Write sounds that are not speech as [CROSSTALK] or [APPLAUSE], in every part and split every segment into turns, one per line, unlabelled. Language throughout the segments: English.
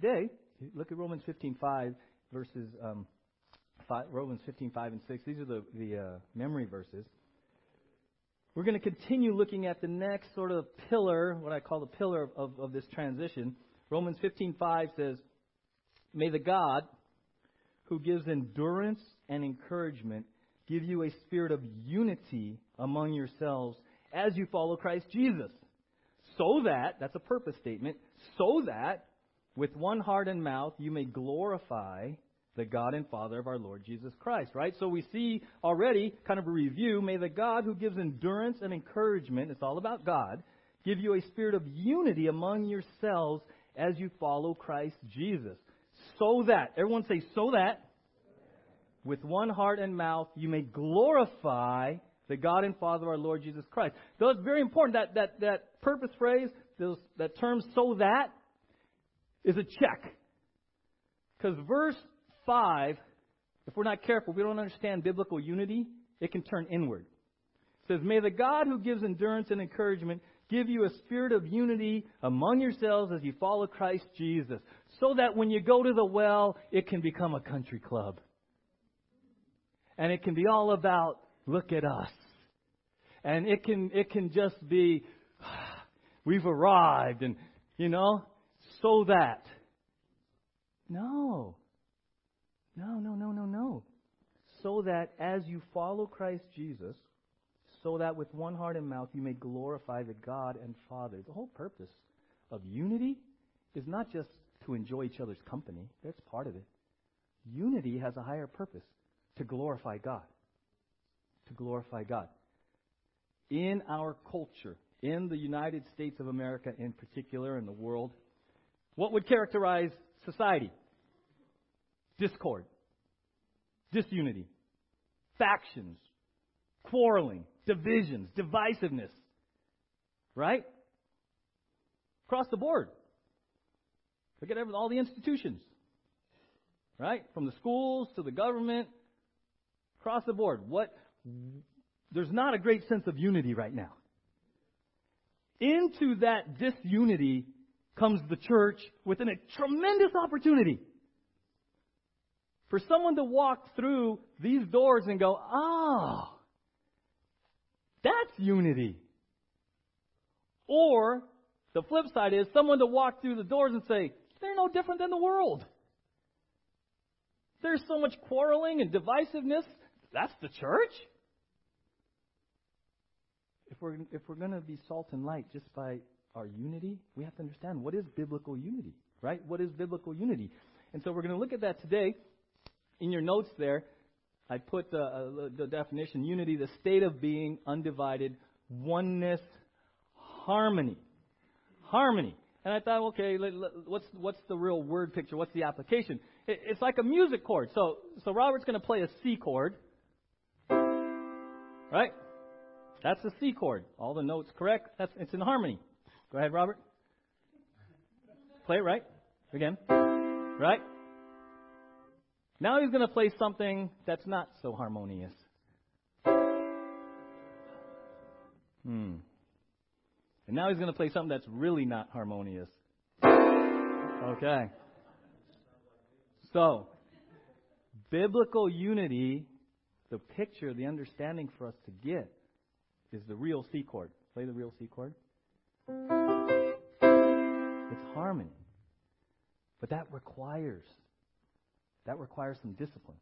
today, look at Romans 15:5 verses um, five, Romans 15:5 and 6. These are the the uh, memory verses. We're going to continue looking at the next sort of pillar, what I call the pillar of, of, of this transition. Romans 15:5 says, "May the God who gives endurance and encouragement give you a spirit of unity among yourselves as you follow Christ Jesus." So that, that's a purpose statement, so that with one heart and mouth you may glorify the God and Father of our Lord Jesus Christ, right? So we see already kind of a review. May the God who gives endurance and encouragement, it's all about God, give you a spirit of unity among yourselves as you follow Christ Jesus. So that, everyone say, so that, with one heart and mouth you may glorify the God and Father of our Lord Jesus Christ. So it's very important that, that, that purpose phrase, those, that term so that, is a check. Because verse 5, if we're not careful, we don't understand biblical unity, it can turn inward. It says, May the God who gives endurance and encouragement give you a spirit of unity among yourselves as you follow Christ Jesus, so that when you go to the well, it can become a country club. And it can be all about, look at us. And it can, it can just be, [SIGHS] we've arrived, and, you know, so that. No. No, no, no, no, no. So that as you follow Christ Jesus, so that with one heart and mouth you may glorify the God and Father. The whole purpose of unity is not just to enjoy each other's company, that's part of it. Unity has a higher purpose to glorify God. To glorify God. In our culture, in the United States of America in particular, in the world, what would characterize society? discord, disunity, factions, quarreling, divisions, divisiveness. Right? Across the board. Forget everything, all the institutions. Right? From the schools to the government, across the board. What there's not a great sense of unity right now. Into that disunity comes the church with a tremendous opportunity for someone to walk through these doors and go, oh, that's unity. Or the flip side is someone to walk through the doors and say, they're no different than the world. There's so much quarreling and divisiveness. That's the church. If we're, if we're going to be salt and light just by our unity, we have to understand what is biblical unity, right? What is biblical unity? And so we're going to look at that today. In your notes there, I put the, uh, the definition unity, the state of being, undivided, oneness, harmony. Harmony. And I thought, okay, what's, what's the real word picture? What's the application? It, it's like a music chord. So, so Robert's going to play a C chord. Right? That's a C chord. All the notes correct. That's, it's in harmony. Go ahead, Robert. Play it right. Again. Right? Now he's going to play something that's not so harmonious. Hmm. And now he's going to play something that's really not harmonious. Okay. So, biblical unity, the picture, the understanding for us to get is the real C chord. Play the real C chord. It's harmony. But that requires that requires some discipline.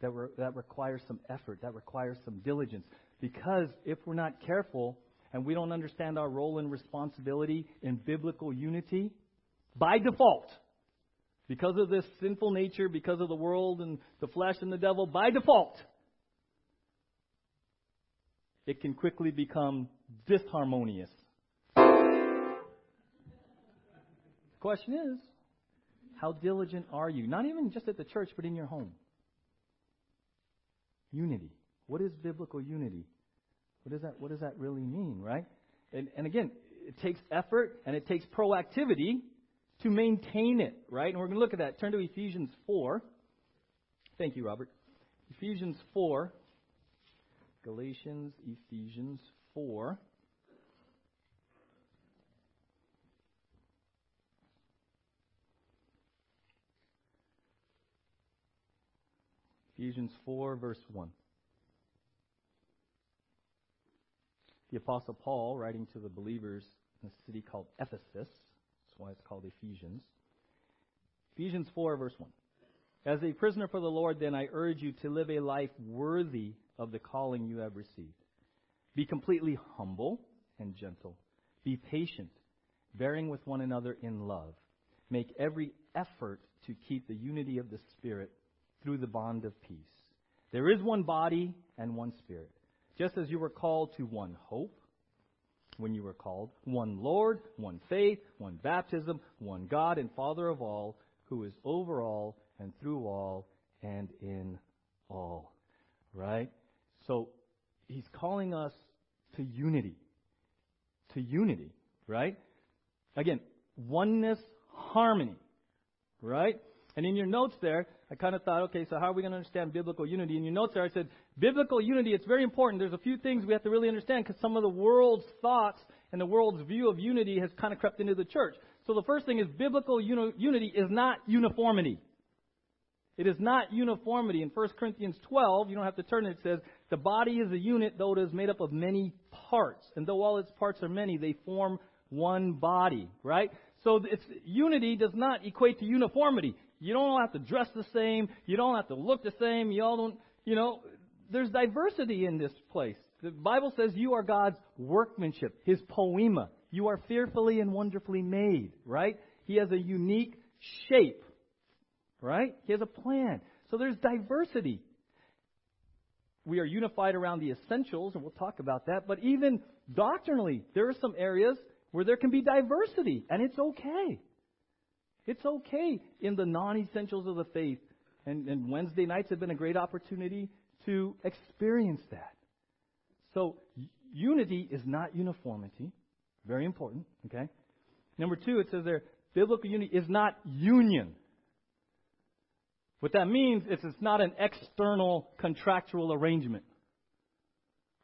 That, re- that requires some effort. That requires some diligence. Because if we're not careful and we don't understand our role and responsibility in biblical unity, by default, because of this sinful nature, because of the world and the flesh and the devil, by default, it can quickly become disharmonious. Question is, how diligent are you? Not even just at the church, but in your home. Unity. What is biblical unity? What does that, what does that really mean, right? And, and again, it takes effort and it takes proactivity to maintain it, right? And we're going to look at that. Turn to Ephesians 4. Thank you, Robert. Ephesians 4. Galatians, Ephesians 4. Ephesians 4, verse 1. The Apostle Paul, writing to the believers in a city called Ephesus, that's why it's called Ephesians. Ephesians 4, verse 1. As a prisoner for the Lord, then, I urge you to live a life worthy of the calling you have received. Be completely humble and gentle. Be patient, bearing with one another in love. Make every effort to keep the unity of the Spirit through the bond of peace. There is one body and one Spirit, just as you were called to one hope when you were called, one Lord, one faith, one baptism, one God and Father of all, who is over all and through all and in all. Right? So he's calling us to unity. To unity, right? Again, oneness, harmony, right? And in your notes there, I kind of thought, okay, so how are we going to understand biblical unity? In your notes there, I said, biblical unity, it's very important. There's a few things we have to really understand because some of the world's thoughts and the world's view of unity has kind of crept into the church. So the first thing is biblical uni- unity is not uniformity. It is not uniformity. In 1 Corinthians 12, you don't have to turn it, it says, the body is a unit, though it is made up of many parts. And though all its parts are many, they form one body, right? So unity does not equate to uniformity. You don't have to dress the same. You don't have to look the same. You all don't, you know, there's diversity in this place. The Bible says you are God's workmanship, His poema. You are fearfully and wonderfully made, right? He has a unique shape, right? He has a plan. So there's diversity. We are unified around the essentials, and we'll talk about that. But even doctrinally, there are some areas where there can be diversity, and it's okay. It's okay in the non essentials of the faith. And, and Wednesday nights have been a great opportunity to experience that. So, unity is not uniformity. Very important, okay? Number two, it says there, biblical unity is not union. What that means is it's not an external contractual arrangement.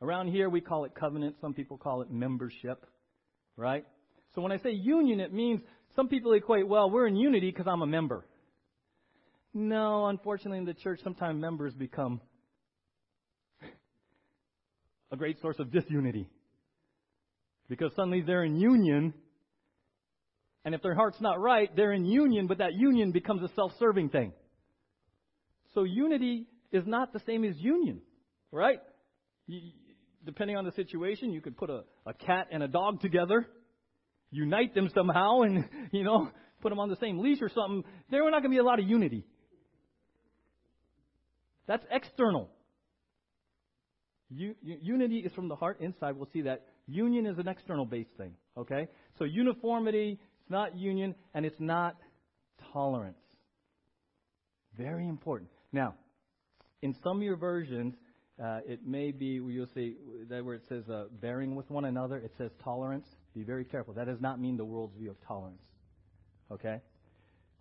Around here, we call it covenant. Some people call it membership, right? So when I say union, it means some people equate, well, we're in unity because I'm a member. No, unfortunately, in the church, sometimes members become [LAUGHS] a great source of disunity. Because suddenly they're in union, and if their heart's not right, they're in union, but that union becomes a self serving thing. So unity is not the same as union, right? Depending on the situation, you could put a, a cat and a dog together, unite them somehow, and, [LAUGHS] you know, put them on the same leash or something. There are not going to be a lot of unity. That's external. U- unity is from the heart inside. We'll see that. Union is an external based thing. Okay? So uniformity, it's not union, and it's not tolerance. Very important. Now, in some of your versions, uh, it may be you'll see that where it says uh, bearing with one another, it says tolerance. Be very careful. That does not mean the world's view of tolerance. Okay?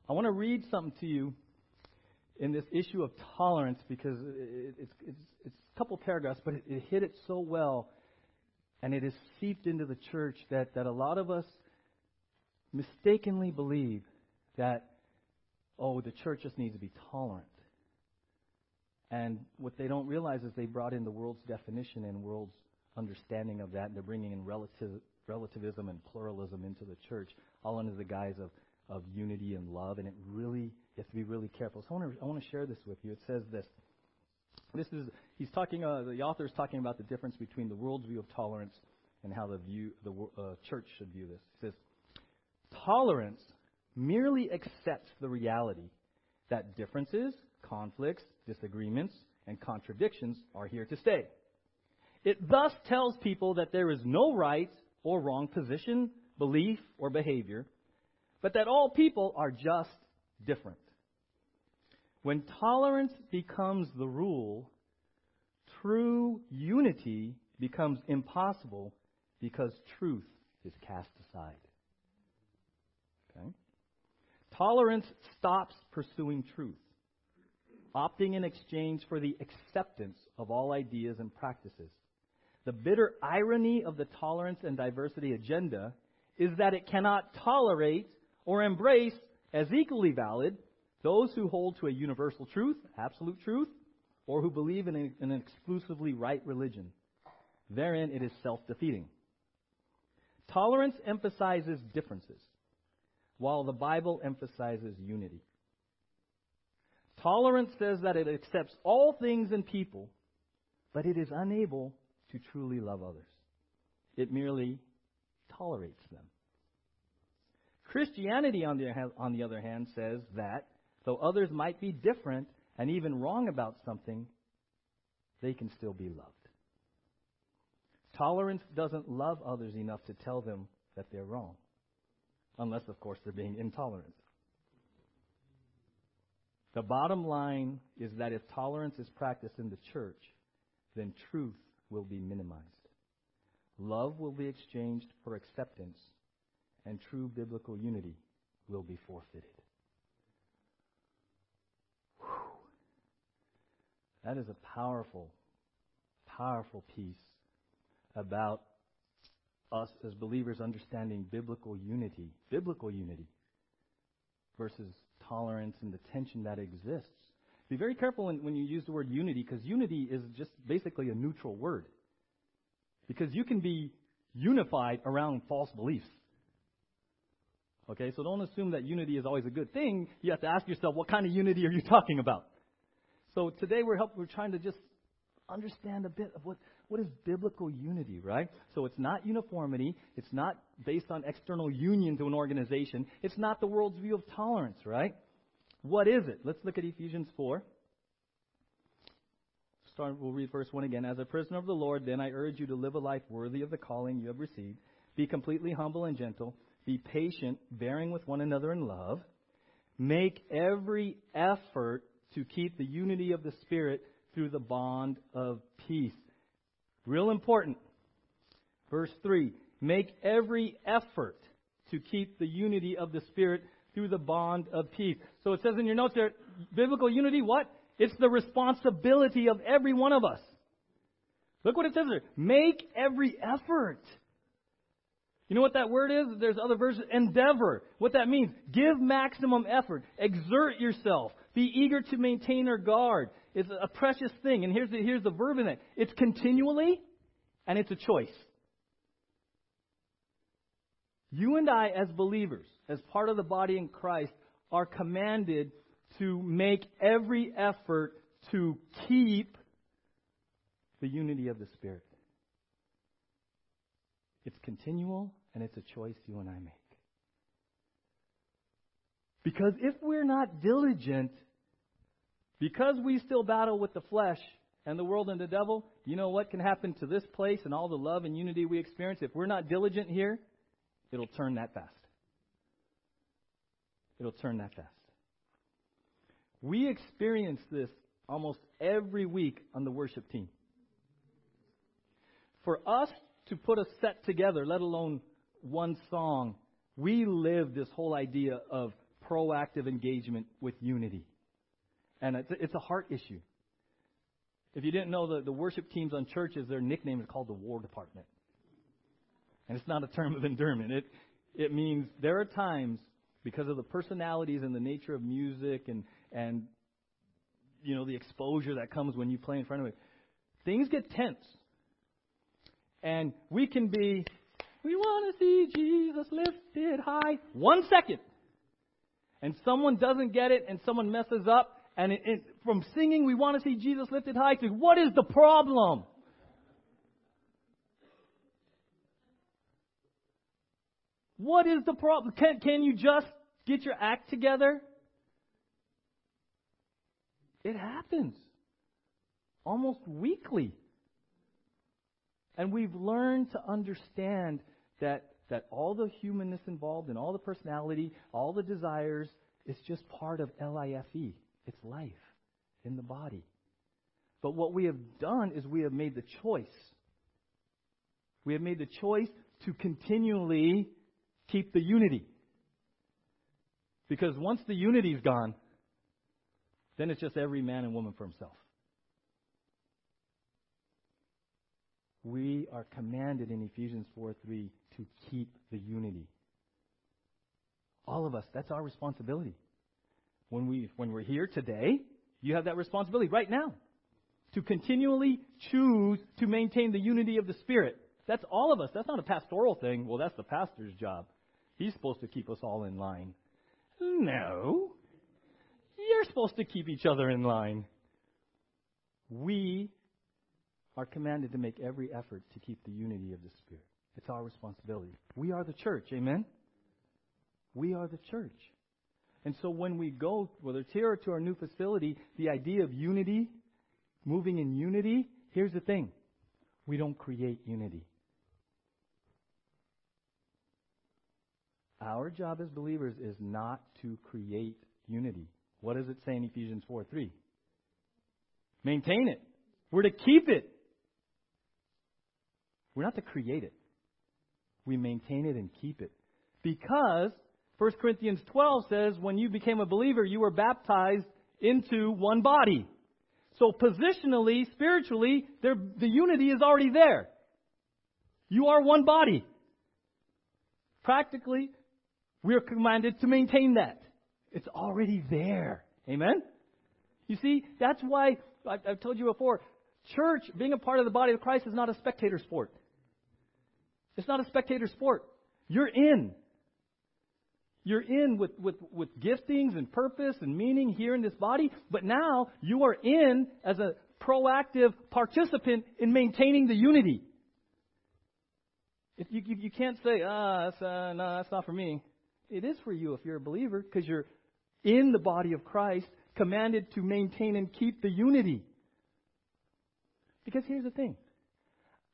I want to read something to you in this issue of tolerance because it's, it's, it's a couple paragraphs, but it, it hit it so well and it has seeped into the church that, that a lot of us mistakenly believe that, oh, the church just needs to be tolerant. And what they don't realize is they brought in the world's definition and world's understanding of that, and they're bringing in relative, relativism and pluralism into the church, all under the guise of, of unity and love, and it really, you have to be really careful. So I want to, I want to share this with you. It says this. This is, he's talking, uh, the author is talking about the difference between the world's view of tolerance and how the, view, the uh, church should view this. He says, tolerance merely accepts the reality that differences, conflicts, disagreements, and contradictions are here to stay. It thus tells people that there is no right or wrong position, belief, or behavior, but that all people are just different. When tolerance becomes the rule, true unity becomes impossible because truth is cast aside. Okay? Tolerance stops pursuing truth opting in exchange for the acceptance of all ideas and practices. The bitter irony of the tolerance and diversity agenda is that it cannot tolerate or embrace as equally valid those who hold to a universal truth, absolute truth, or who believe in an exclusively right religion. Therein it is self defeating. Tolerance emphasizes differences, while the Bible emphasizes unity. Tolerance says that it accepts all things and people, but it is unable to truly love others. It merely tolerates them. Christianity, on the, on the other hand, says that though others might be different and even wrong about something, they can still be loved. Tolerance doesn't love others enough to tell them that they're wrong. Unless, of course, they're being intolerant. The bottom line is that if tolerance is practiced in the church, then truth will be minimized. Love will be exchanged for acceptance, and true biblical unity will be forfeited. Whew. That is a powerful, powerful piece about us as believers understanding biblical unity, biblical unity, versus tolerance and the tension that exists. Be very careful when, when you use the word unity, because unity is just basically a neutral word. Because you can be unified around false beliefs. Okay, so don't assume that unity is always a good thing. You have to ask yourself, what kind of unity are you talking about? So today we're help, we're trying to just understand a bit of what, what is biblical unity, right? So it's not uniformity. It's not based on external union to an organization. It's not the world's view of tolerance, right? What is it? Let's look at Ephesians 4. Start, we'll read verse 1 again. As a prisoner of the Lord, then I urge you to live a life worthy of the calling you have received. Be completely humble and gentle. Be patient, bearing with one another in love. Make every effort to keep the unity of the Spirit through the bond of peace. Real important. Verse 3 Make every effort to keep the unity of the Spirit through the bond of peace. So it says in your notes there, biblical unity, what? It's the responsibility of every one of us. Look what it says there. Make every effort. You know what that word is? There's other verses. Endeavor. What that means. Give maximum effort. Exert yourself. Be eager to maintain or guard. It's a precious thing. And here's the, here's the verb in it. It's continually and it's a choice. You and I, as believers, as part of the body in Christ, are commanded to make every effort to keep the unity of the Spirit. It's continual and it's a choice you and I make. Because if we're not diligent, because we still battle with the flesh and the world and the devil, you know what can happen to this place and all the love and unity we experience? If we're not diligent here, it'll turn that fast. It'll turn that fast. We experience this almost every week on the worship team. For us to put a set together, let alone one song, we live this whole idea of proactive engagement with unity. And it's, it's a heart issue. If you didn't know, the, the worship teams on churches, their nickname is called the War Department. And it's not a term of endearment. It, it means there are times, because of the personalities and the nature of music and, and you know, the exposure that comes when you play in front of it, things get tense. And we can be, we want to see Jesus lifted high. One second. And someone doesn't get it and someone messes up. And it, it, from singing, we want to see Jesus lifted high to what is the problem? What is the problem? Can, can you just get your act together? It happens almost weekly. And we've learned to understand that, that all the humanness involved and all the personality, all the desires, is just part of LIFE. It's life in the body. But what we have done is we have made the choice. We have made the choice to continually keep the unity. Because once the unity's gone, then it's just every man and woman for himself. we are commanded in Ephesians 4 3 to keep the unity. All of us, that's our responsibility. When, we, when we're here today, you have that responsibility right now. to continually choose to maintain the unity of the Spirit. That's all of us. That's not a pastoral thing. Well, that's the pastor's job. He's supposed to keep us all in line. No. You're supposed to keep each other in line. We are commanded to make every effort to keep the unity of the Spirit. It's our responsibility. We are the church. Amen? We are the church. And so when we go, whether it's here or to our new facility, the idea of unity, moving in unity, here's the thing. We don't create unity. Our job as believers is not to create unity. What does it say in Ephesians 4 3? Maintain it. We're to keep it. We're not to create it. We maintain it and keep it. Because 1 Corinthians 12 says when you became a believer, you were baptized into one body. So positionally, spiritually, the unity is already there. You are one body. Practically, we are commanded to maintain that. It's already there. Amen? You see, that's why I've told you before, church, being a part of the body of Christ, is not a spectator sport. It's not a spectator sport. You're in. You're in with, with, with giftings and purpose and meaning here in this body, but now you are in as a proactive participant in maintaining the unity. If you, you, you can't say, ah, that's, uh, no, that's not for me. It is for you if you're a believer because you're in the body of Christ, commanded to maintain and keep the unity. Because here's the thing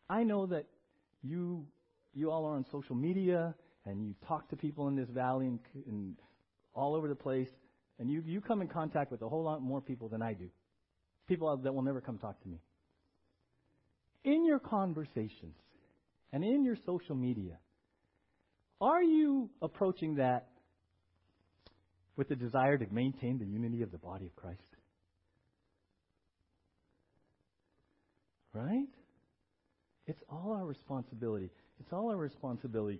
I know that you, you all are on social media and you talk to people in this valley and, and all over the place, and you, you come in contact with a whole lot more people than I do. People that will never come talk to me. In your conversations and in your social media, are you approaching that with the desire to maintain the unity of the body of Christ? Right? It's all our responsibility. It's all our responsibility.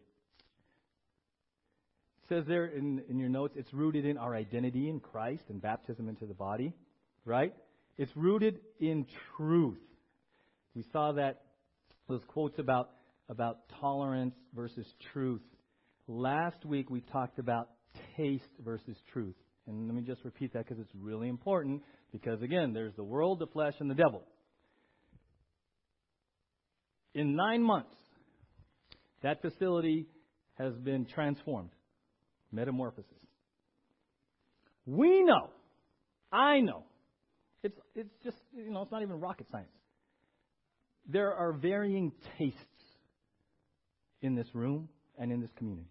Says there in, in your notes, it's rooted in our identity in Christ and baptism into the body. Right? It's rooted in truth. We saw that those quotes about about tolerance versus truth. Last week we talked about taste versus truth. And let me just repeat that because it's really important. Because again, there's the world, the flesh, and the devil. In nine months, that facility has been transformed. Metamorphosis. We know, I know, it's, it's just, you know, it's not even rocket science. There are varying tastes in this room and in this community.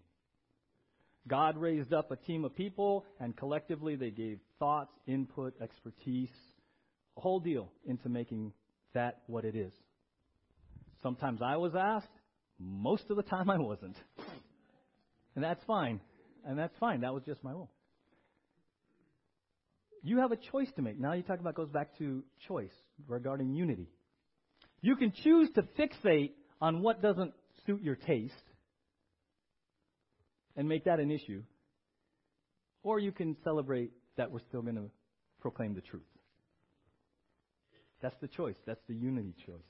God raised up a team of people, and collectively they gave thoughts, input, expertise, a whole deal into making that what it is. Sometimes I was asked, most of the time I wasn't. And that's fine. And that's fine. That was just my role. You have a choice to make. Now you talk about goes back to choice regarding unity. You can choose to fixate on what doesn't suit your taste and make that an issue. Or you can celebrate that we're still going to proclaim the truth. That's the choice. That's the unity choice.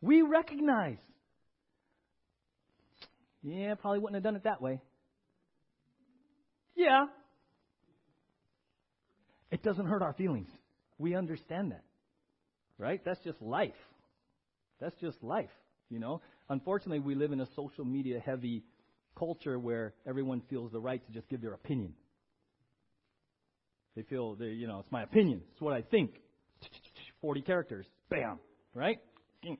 We recognize. Yeah, probably wouldn't have done it that way. Yeah. It doesn't hurt our feelings. We understand that. Right? That's just life. That's just life, you know. Unfortunately, we live in a social media heavy culture where everyone feels the right to just give their opinion. They feel, they, you know, it's my opinion. It's what I think. 40 characters. Bam. Right? Mm.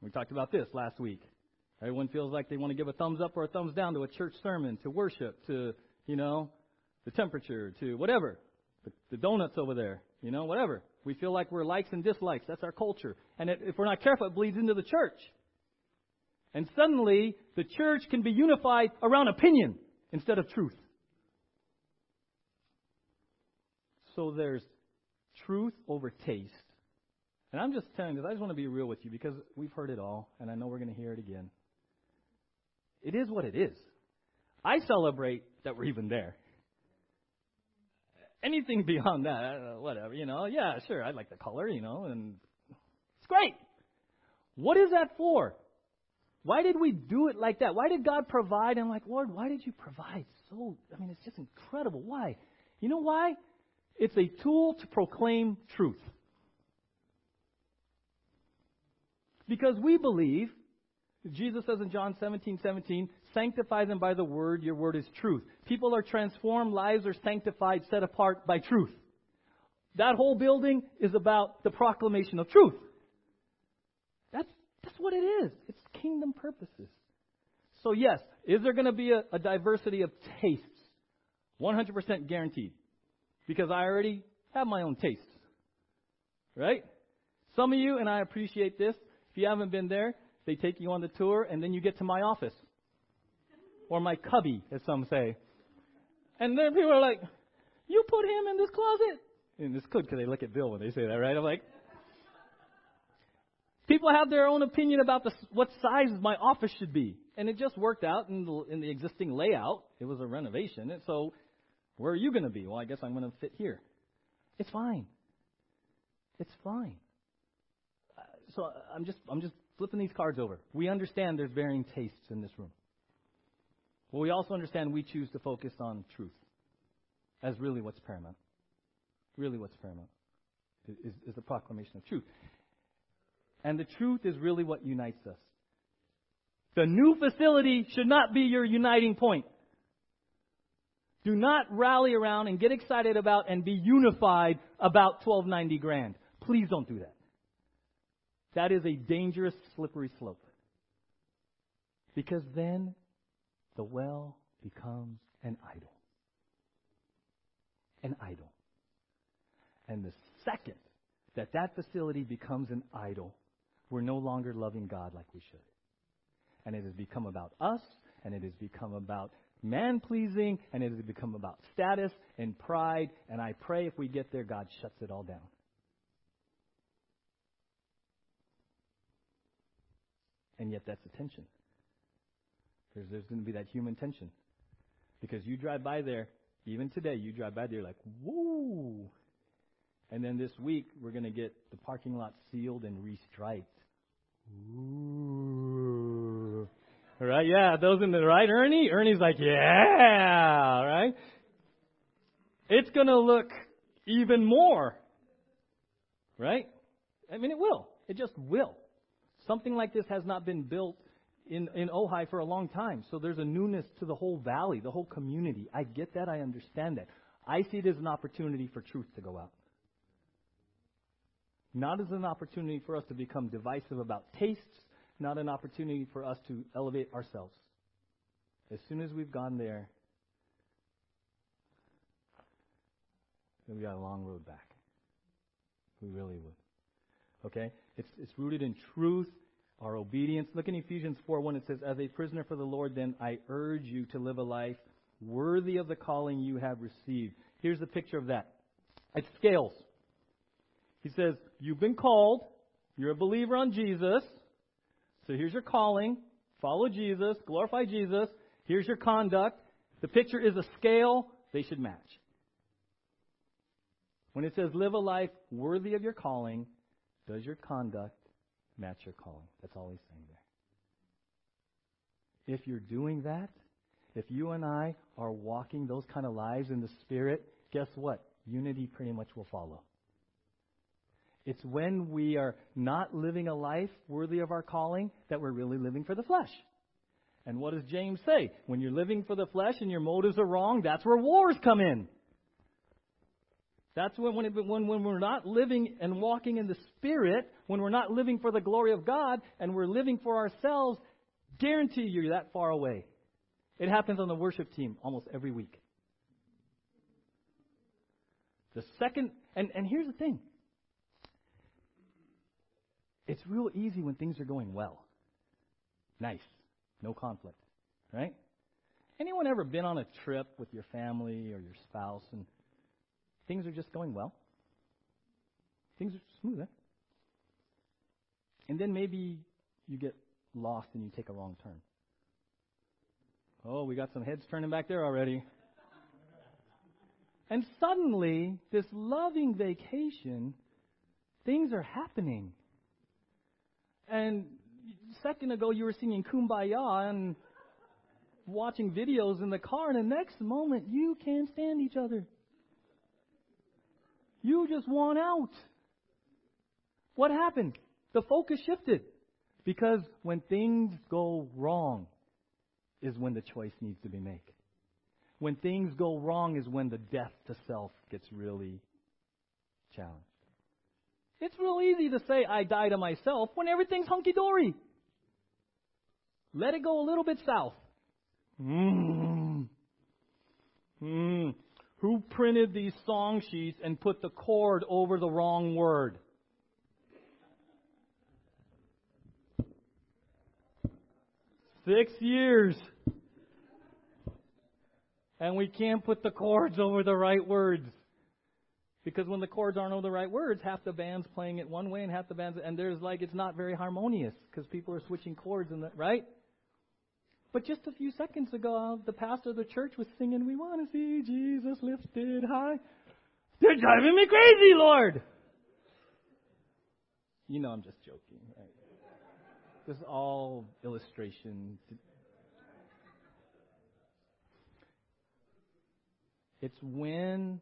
We talked about this last week. Everyone feels like they want to give a thumbs up or a thumbs down to a church sermon, to worship, to, you know, the temperature, to whatever. The, the donuts over there, you know, whatever. We feel like we're likes and dislikes. That's our culture. And it, if we're not careful, it bleeds into the church. And suddenly, the church can be unified around opinion instead of truth. So there's truth over taste. And I'm just telling you, I just want to be real with you because we've heard it all, and I know we're going to hear it again. It is what it is. I celebrate that we're even there. anything [LAUGHS] beyond that, whatever, you know, yeah, sure, I like the color, you know, and it's great. What is that for? Why did we do it like that? Why did God provide? I'm like, Lord, why did you provide so? I mean, it's just incredible. Why? You know why? It's a tool to proclaim truth. Because we believe, Jesus says in John 17, 17, sanctify them by the word, your word is truth. People are transformed, lives are sanctified, set apart by truth. That whole building is about the proclamation of truth. That's, that's what it is. It's kingdom purposes. So, yes, is there going to be a, a diversity of tastes? 100% guaranteed. Because I already have my own tastes. Right? Some of you, and I appreciate this, if you haven't been there, they take you on the tour, and then you get to my office. Or my cubby, as some say. And then people are like, You put him in this closet? And it's good because they look at Bill when they say that, right? I'm like, People have their own opinion about the, what size my office should be. And it just worked out in the, in the existing layout. It was a renovation. And so, where are you going to be? Well, I guess I'm going to fit here. It's fine. It's fine. Uh, so I'm just, I'm just flipping these cards over. We understand there's varying tastes in this room. But we also understand we choose to focus on truth as really what's paramount. Really what's paramount is, is the proclamation of truth. And the truth is really what unites us. The new facility should not be your uniting point. Do not rally around and get excited about and be unified about 1290 grand. Please don't do that. That is a dangerous, slippery slope. Because then the well becomes an idol. An idol. And the second that that facility becomes an idol, we're no longer loving God like we should. And it has become about us, and it has become about man pleasing, and it has become about status and pride. And I pray if we get there, God shuts it all down. And yet that's a tension. There's, there's going to be that human tension. Because you drive by there, even today, you drive by there like, whoa. And then this week, we're going to get the parking lot sealed and restriped. Ooh. Right? Yeah, those in the right, Ernie? Ernie's like, yeah, right? It's going to look even more. Right? I mean, it will. It just will. Something like this has not been built in, in Ojai for a long time. So there's a newness to the whole valley, the whole community. I get that. I understand that. I see it as an opportunity for truth to go out not as an opportunity for us to become divisive about tastes, not an opportunity for us to elevate ourselves. As soon as we've gone there, we got a long road back. We really would. Okay? It's, it's rooted in truth, our obedience. Look in Ephesians 4 1, it says, As a prisoner for the Lord, then I urge you to live a life worthy of the calling you have received. Here's the picture of that. It's scales. He says, You've been called. You're a believer on Jesus. So here's your calling. Follow Jesus. Glorify Jesus. Here's your conduct. The picture is a scale. They should match. When it says live a life worthy of your calling, does your conduct match your calling? That's all he's saying there. If you're doing that, if you and I are walking those kind of lives in the Spirit, guess what? Unity pretty much will follow. It's when we are not living a life worthy of our calling that we're really living for the flesh. And what does James say? When you're living for the flesh and your motives are wrong, that's where wars come in. That's when, when, it, when, when we're not living and walking in the Spirit, when we're not living for the glory of God, and we're living for ourselves, guarantee you you're that far away. It happens on the worship team almost every week. The second, and, and here's the thing it's real easy when things are going well. Nice. No conflict. Right? Anyone ever been on a trip with your family or your spouse and things are just going well? Things are smooth, eh? And then maybe you get lost and you take a wrong turn. Oh, we got some heads turning back there already. And suddenly, this loving vacation, things are happening. And a second ago, you were singing Kumbaya and watching videos in the car, and the next moment, you can't stand each other. You just want out. What happened? The focus shifted. Because when things go wrong, is when the choice needs to be made. When things go wrong, is when the death to self gets really challenged. It's real easy to say, I die to myself, when everything's hunky dory. Let it go a little bit south. Mm. Who printed these song sheets and put the chord over the wrong word? Six years. And we can't put the chords over the right words. Because when the chords aren't over the right words, half the band's playing it one way and half the band's, and there's like, it's not very harmonious because people are switching chords and that, right? But just a few seconds ago, the pastor of the church was singing, We want to see Jesus lifted high. They're driving me crazy, Lord! You know I'm just joking, right? This is all illustration. It's when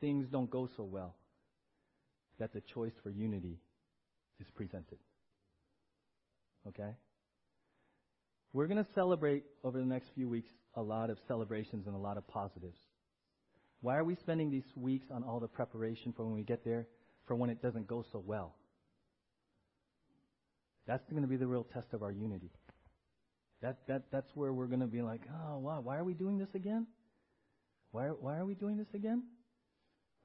things don't go so well that the choice for unity is presented. Okay? We're going to celebrate over the next few weeks a lot of celebrations and a lot of positives. Why are we spending these weeks on all the preparation for when we get there for when it doesn't go so well? That's going to be the real test of our unity. That, that, that's where we're going to be like, oh, wow, why are we doing this again? Why, why are we doing this again?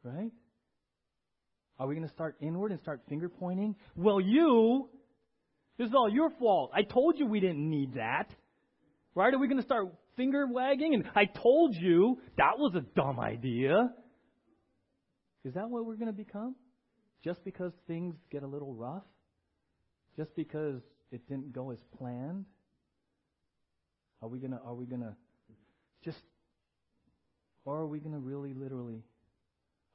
Right? Are we going to start inward and start finger pointing? Well, you this is all your fault. I told you we didn't need that. Right? Are we going to start finger wagging? And I told you that was a dumb idea. Is that what we're going to become? Just because things get a little rough? Just because it didn't go as planned? Are we gonna are we gonna just or are we gonna really literally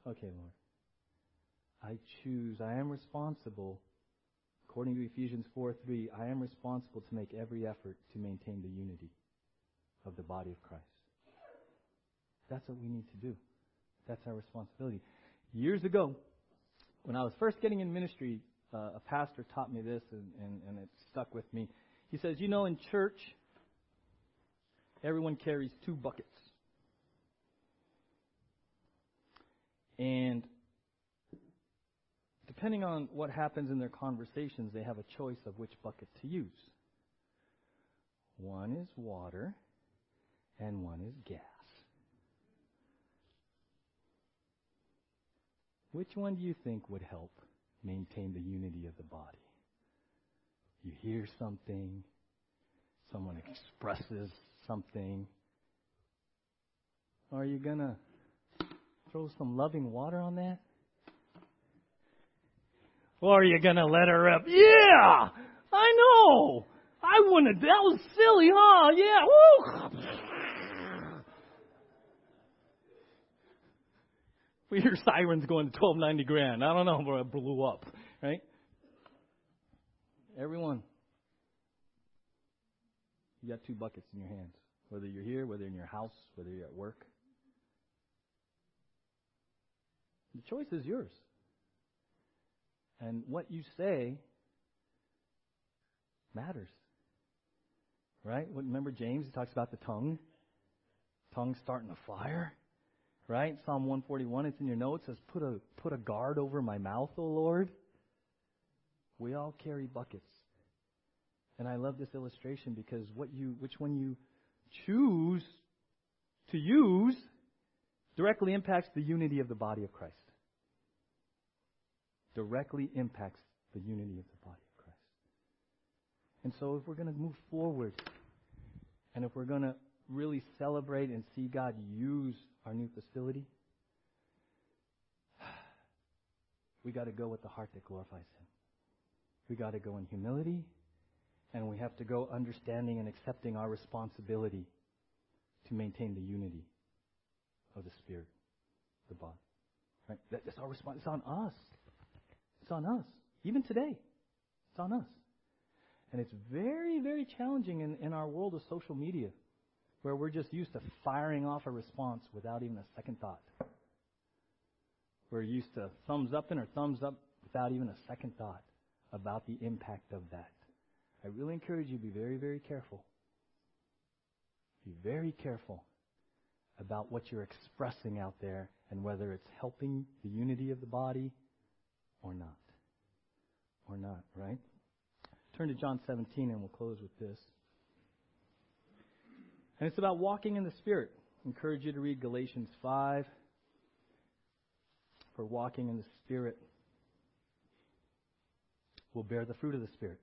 okay, Lord. I choose, I am responsible According to Ephesians 4 3, I am responsible to make every effort to maintain the unity of the body of Christ. That's what we need to do. That's our responsibility. Years ago, when I was first getting in ministry, uh, a pastor taught me this, and, and, and it stuck with me. He says, You know, in church, everyone carries two buckets. And depending on what happens in their conversations, they have a choice of which bucket to use. One is water, and one is gas. Which one do you think would help maintain the unity of the body? You hear something, someone expresses something. Are you going to throw some loving water on that? Or are you going to let her up? Yeah! I know! I wouldn't have, that was silly, huh? Yeah, woo! We hear sirens going to 1290 grand. I don't know, but it blew up, right? Everyone, you got two buckets in your hands. Whether you're here, whether in your house, whether you're at work. The choice is yours. And what you say matters. Right? Remember James, he talks about the tongue. Tongue starting a fire. Right? Psalm 141, it's in your notes, says, put a, put a guard over my mouth, O Lord. We all carry buckets. And I love this illustration because what you, which one you choose to use directly impacts the unity of the body of Christ directly impacts the unity of the body of Christ. And so, if we're going to move forward, and if we're going to really celebrate and see God use our new facility, we got to go with the heart that glorifies Him. We got to go in humility, and we have to go understanding and accepting our responsibility to maintain the unity of the Spirit. The body. Right? That's our response. It's on us. It's on us. Even today, it's on us. And it's very, very challenging in, in our world of social media where we're just used to firing off a response without even a second thought. We're used to thumbs up in or thumbs up without even a second thought about the impact of that. I really encourage you to be very, very careful. Be very careful about what you're expressing out there and whether it's helping the unity of the body or not. Or not, right? Turn to John 17 and we'll close with this. And it's about walking in the Spirit. I encourage you to read Galatians 5 for walking in the Spirit will bear the fruit of the Spirit.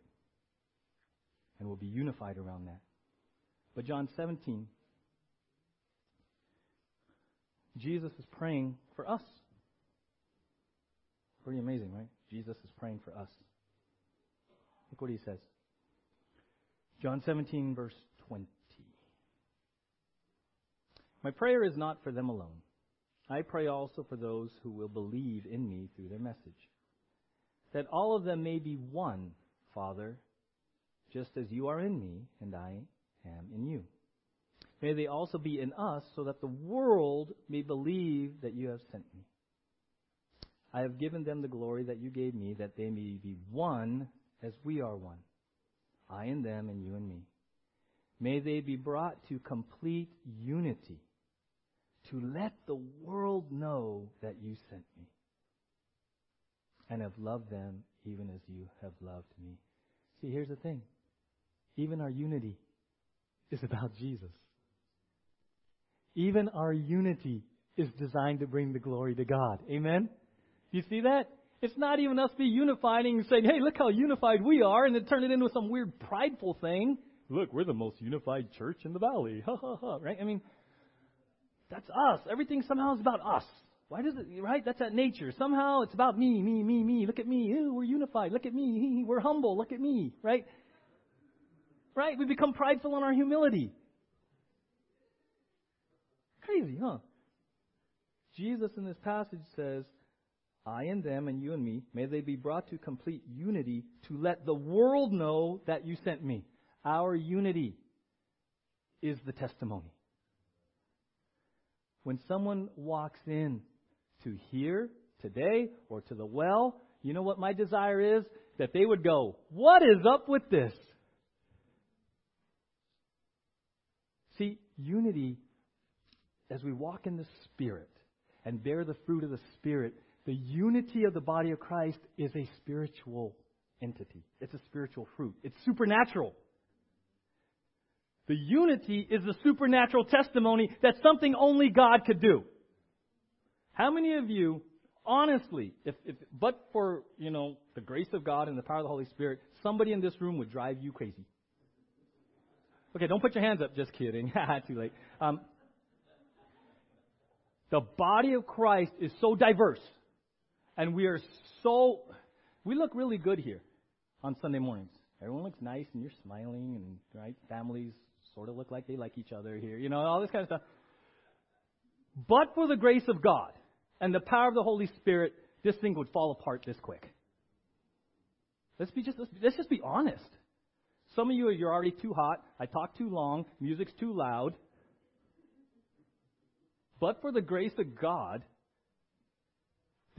And will be unified around that. But John 17, Jesus is praying for us. Pretty amazing, right? Jesus is praying for us. Look what he says. John 17, verse 20. My prayer is not for them alone. I pray also for those who will believe in me through their message. That all of them may be one, Father, just as you are in me and I am in you. May they also be in us so that the world may believe that you have sent me. I have given them the glory that you gave me, that they may be one as we are one. I and them and you and me. May they be brought to complete unity to let the world know that you sent me and have loved them even as you have loved me. See, here's the thing. Even our unity is about Jesus. Even our unity is designed to bring the glory to God. Amen? You see that? It's not even us be unifying and saying, hey, look how unified we are, and then turn it into some weird prideful thing. Look, we're the most unified church in the valley. Ha ha ha. Right? I mean, that's us. Everything somehow is about us. Why does it, right? That's that nature. Somehow it's about me, me, me, me. Look at me. Ew, we're unified. Look at me. [LAUGHS] We're humble. Look at me. Right? Right? We become prideful in our humility. Crazy, huh? Jesus in this passage says, I and them and you and me, may they be brought to complete unity to let the world know that you sent me. Our unity is the testimony. When someone walks in to here today or to the well, you know what my desire is? That they would go, What is up with this? See, unity, as we walk in the Spirit and bear the fruit of the Spirit, the unity of the body of Christ is a spiritual entity. It's a spiritual fruit. It's supernatural. The unity is the supernatural testimony that something only God could do. How many of you, honestly, if, if but for you know the grace of God and the power of the Holy Spirit, somebody in this room would drive you crazy? Okay, don't put your hands up. Just kidding. [LAUGHS] Too late. Um, the body of Christ is so diverse, and we are so we look really good here on Sunday mornings. Everyone looks nice, and you're smiling, and right, families sort of look like they like each other here, you know, all this kind of stuff. But for the grace of God and the power of the Holy Spirit, this thing would fall apart this quick. Let's be just let's, let's just be honest. Some of you you're already too hot. I talk too long. Music's too loud. But for the grace of God,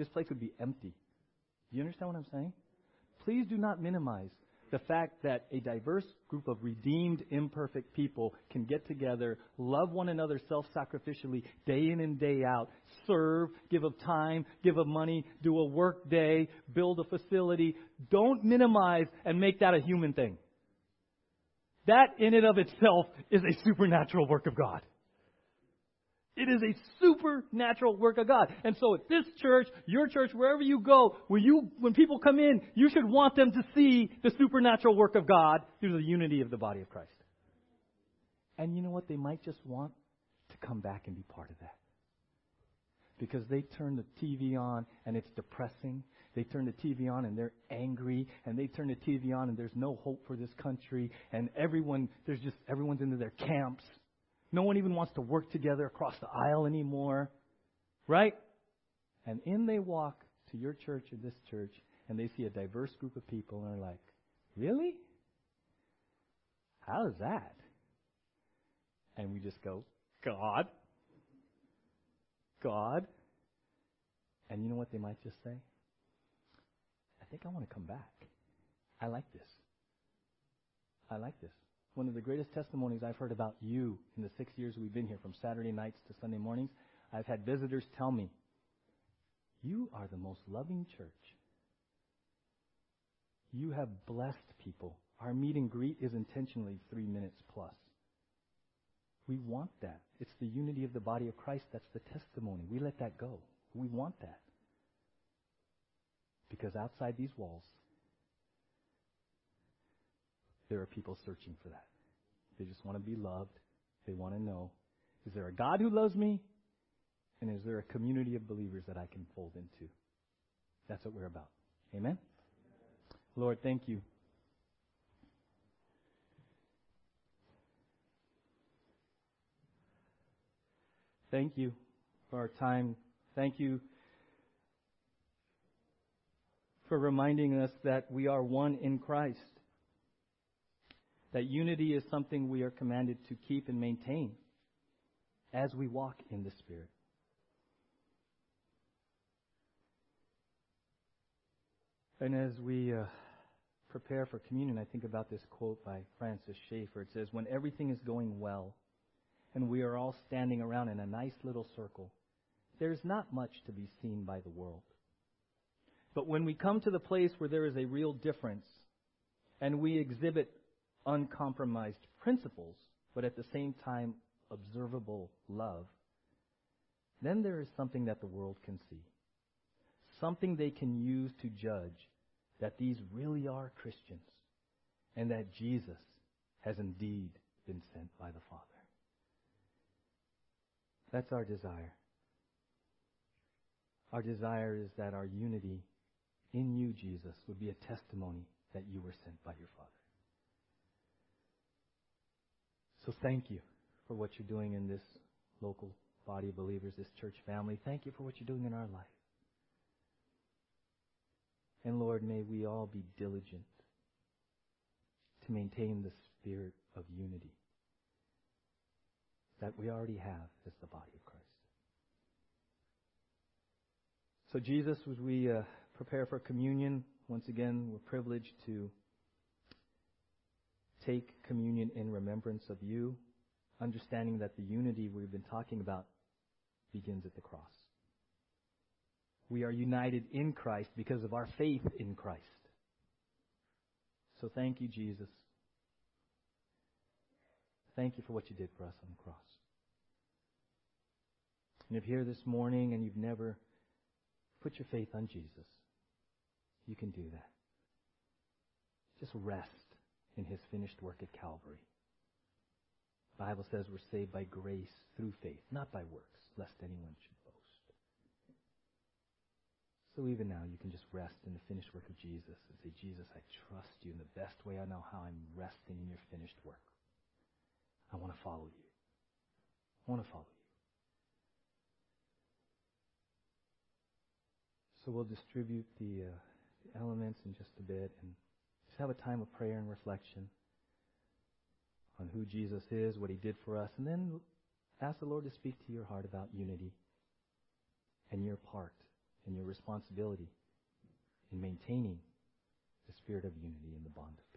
this place would be empty. Do you understand what I'm saying? Please do not minimize the fact that a diverse group of redeemed, imperfect people can get together, love one another self sacrificially, day in and day out, serve, give of time, give of money, do a work day, build a facility. Don't minimize and make that a human thing. That in and of itself is a supernatural work of God. It is a supernatural work of God. And so at this church, your church, wherever you go, when you when people come in, you should want them to see the supernatural work of God through the unity of the body of Christ. And you know what? They might just want to come back and be part of that. Because they turn the TV on and it's depressing. They turn the TV on and they're angry. And they turn the TV on and there's no hope for this country. And everyone, there's just, everyone's into their camps no one even wants to work together across the aisle anymore. Right? And in they walk to your church or this church, and they see a diverse group of people, and they're like, Really? How is that? And we just go, God. God. And you know what they might just say? I think I want to come back. I like this. I like this. One of the greatest testimonies I've heard about you in the six years we've been here, from Saturday nights to Sunday mornings, I've had visitors tell me, You are the most loving church. You have blessed people. Our meet and greet is intentionally three minutes plus. We want that. It's the unity of the body of Christ. That's the testimony. We let that go. We want that. Because outside these walls, there are people searching for that. They just want to be loved. They want to know is there a God who loves me? And is there a community of believers that I can fold into? That's what we're about. Amen? Lord, thank you. Thank you for our time. Thank you for reminding us that we are one in Christ. That unity is something we are commanded to keep and maintain as we walk in the Spirit. And as we uh, prepare for communion, I think about this quote by Francis Schaeffer. It says, When everything is going well and we are all standing around in a nice little circle, there's not much to be seen by the world. But when we come to the place where there is a real difference and we exhibit uncompromised principles, but at the same time observable love, then there is something that the world can see. Something they can use to judge that these really are Christians and that Jesus has indeed been sent by the Father. That's our desire. Our desire is that our unity in you, Jesus, would be a testimony that you were sent by your Father. So thank you for what you're doing in this local body of believers, this church family. Thank you for what you're doing in our life. And Lord, may we all be diligent to maintain the spirit of unity that we already have as the body of Christ. So, Jesus, as we uh, prepare for communion, once again, we're privileged to take communion in remembrance of you, understanding that the unity we've been talking about begins at the cross. We are united in Christ because of our faith in Christ. So thank you, Jesus. Thank you for what you did for us on the cross. And if you're here this morning and you've never put your faith on Jesus, you can do that. Just rest in his finished work at Calvary. The Bible says we're saved by grace through faith, not by works, lest anyone should boast. so even now, you can just rest in the finished work of Jesus and say, Jesus, I trust you in the best way I know how. I'm resting in your finished work. I want to follow you. I want to follow you. So we'll distribute the, uh, the elements in just a bit and just have a time of prayer and reflection on who Jesus is, what he did for us, and then ask the Lord to speak to your heart about unity and your part and your responsibility in maintaining the spirit of unity in the bond of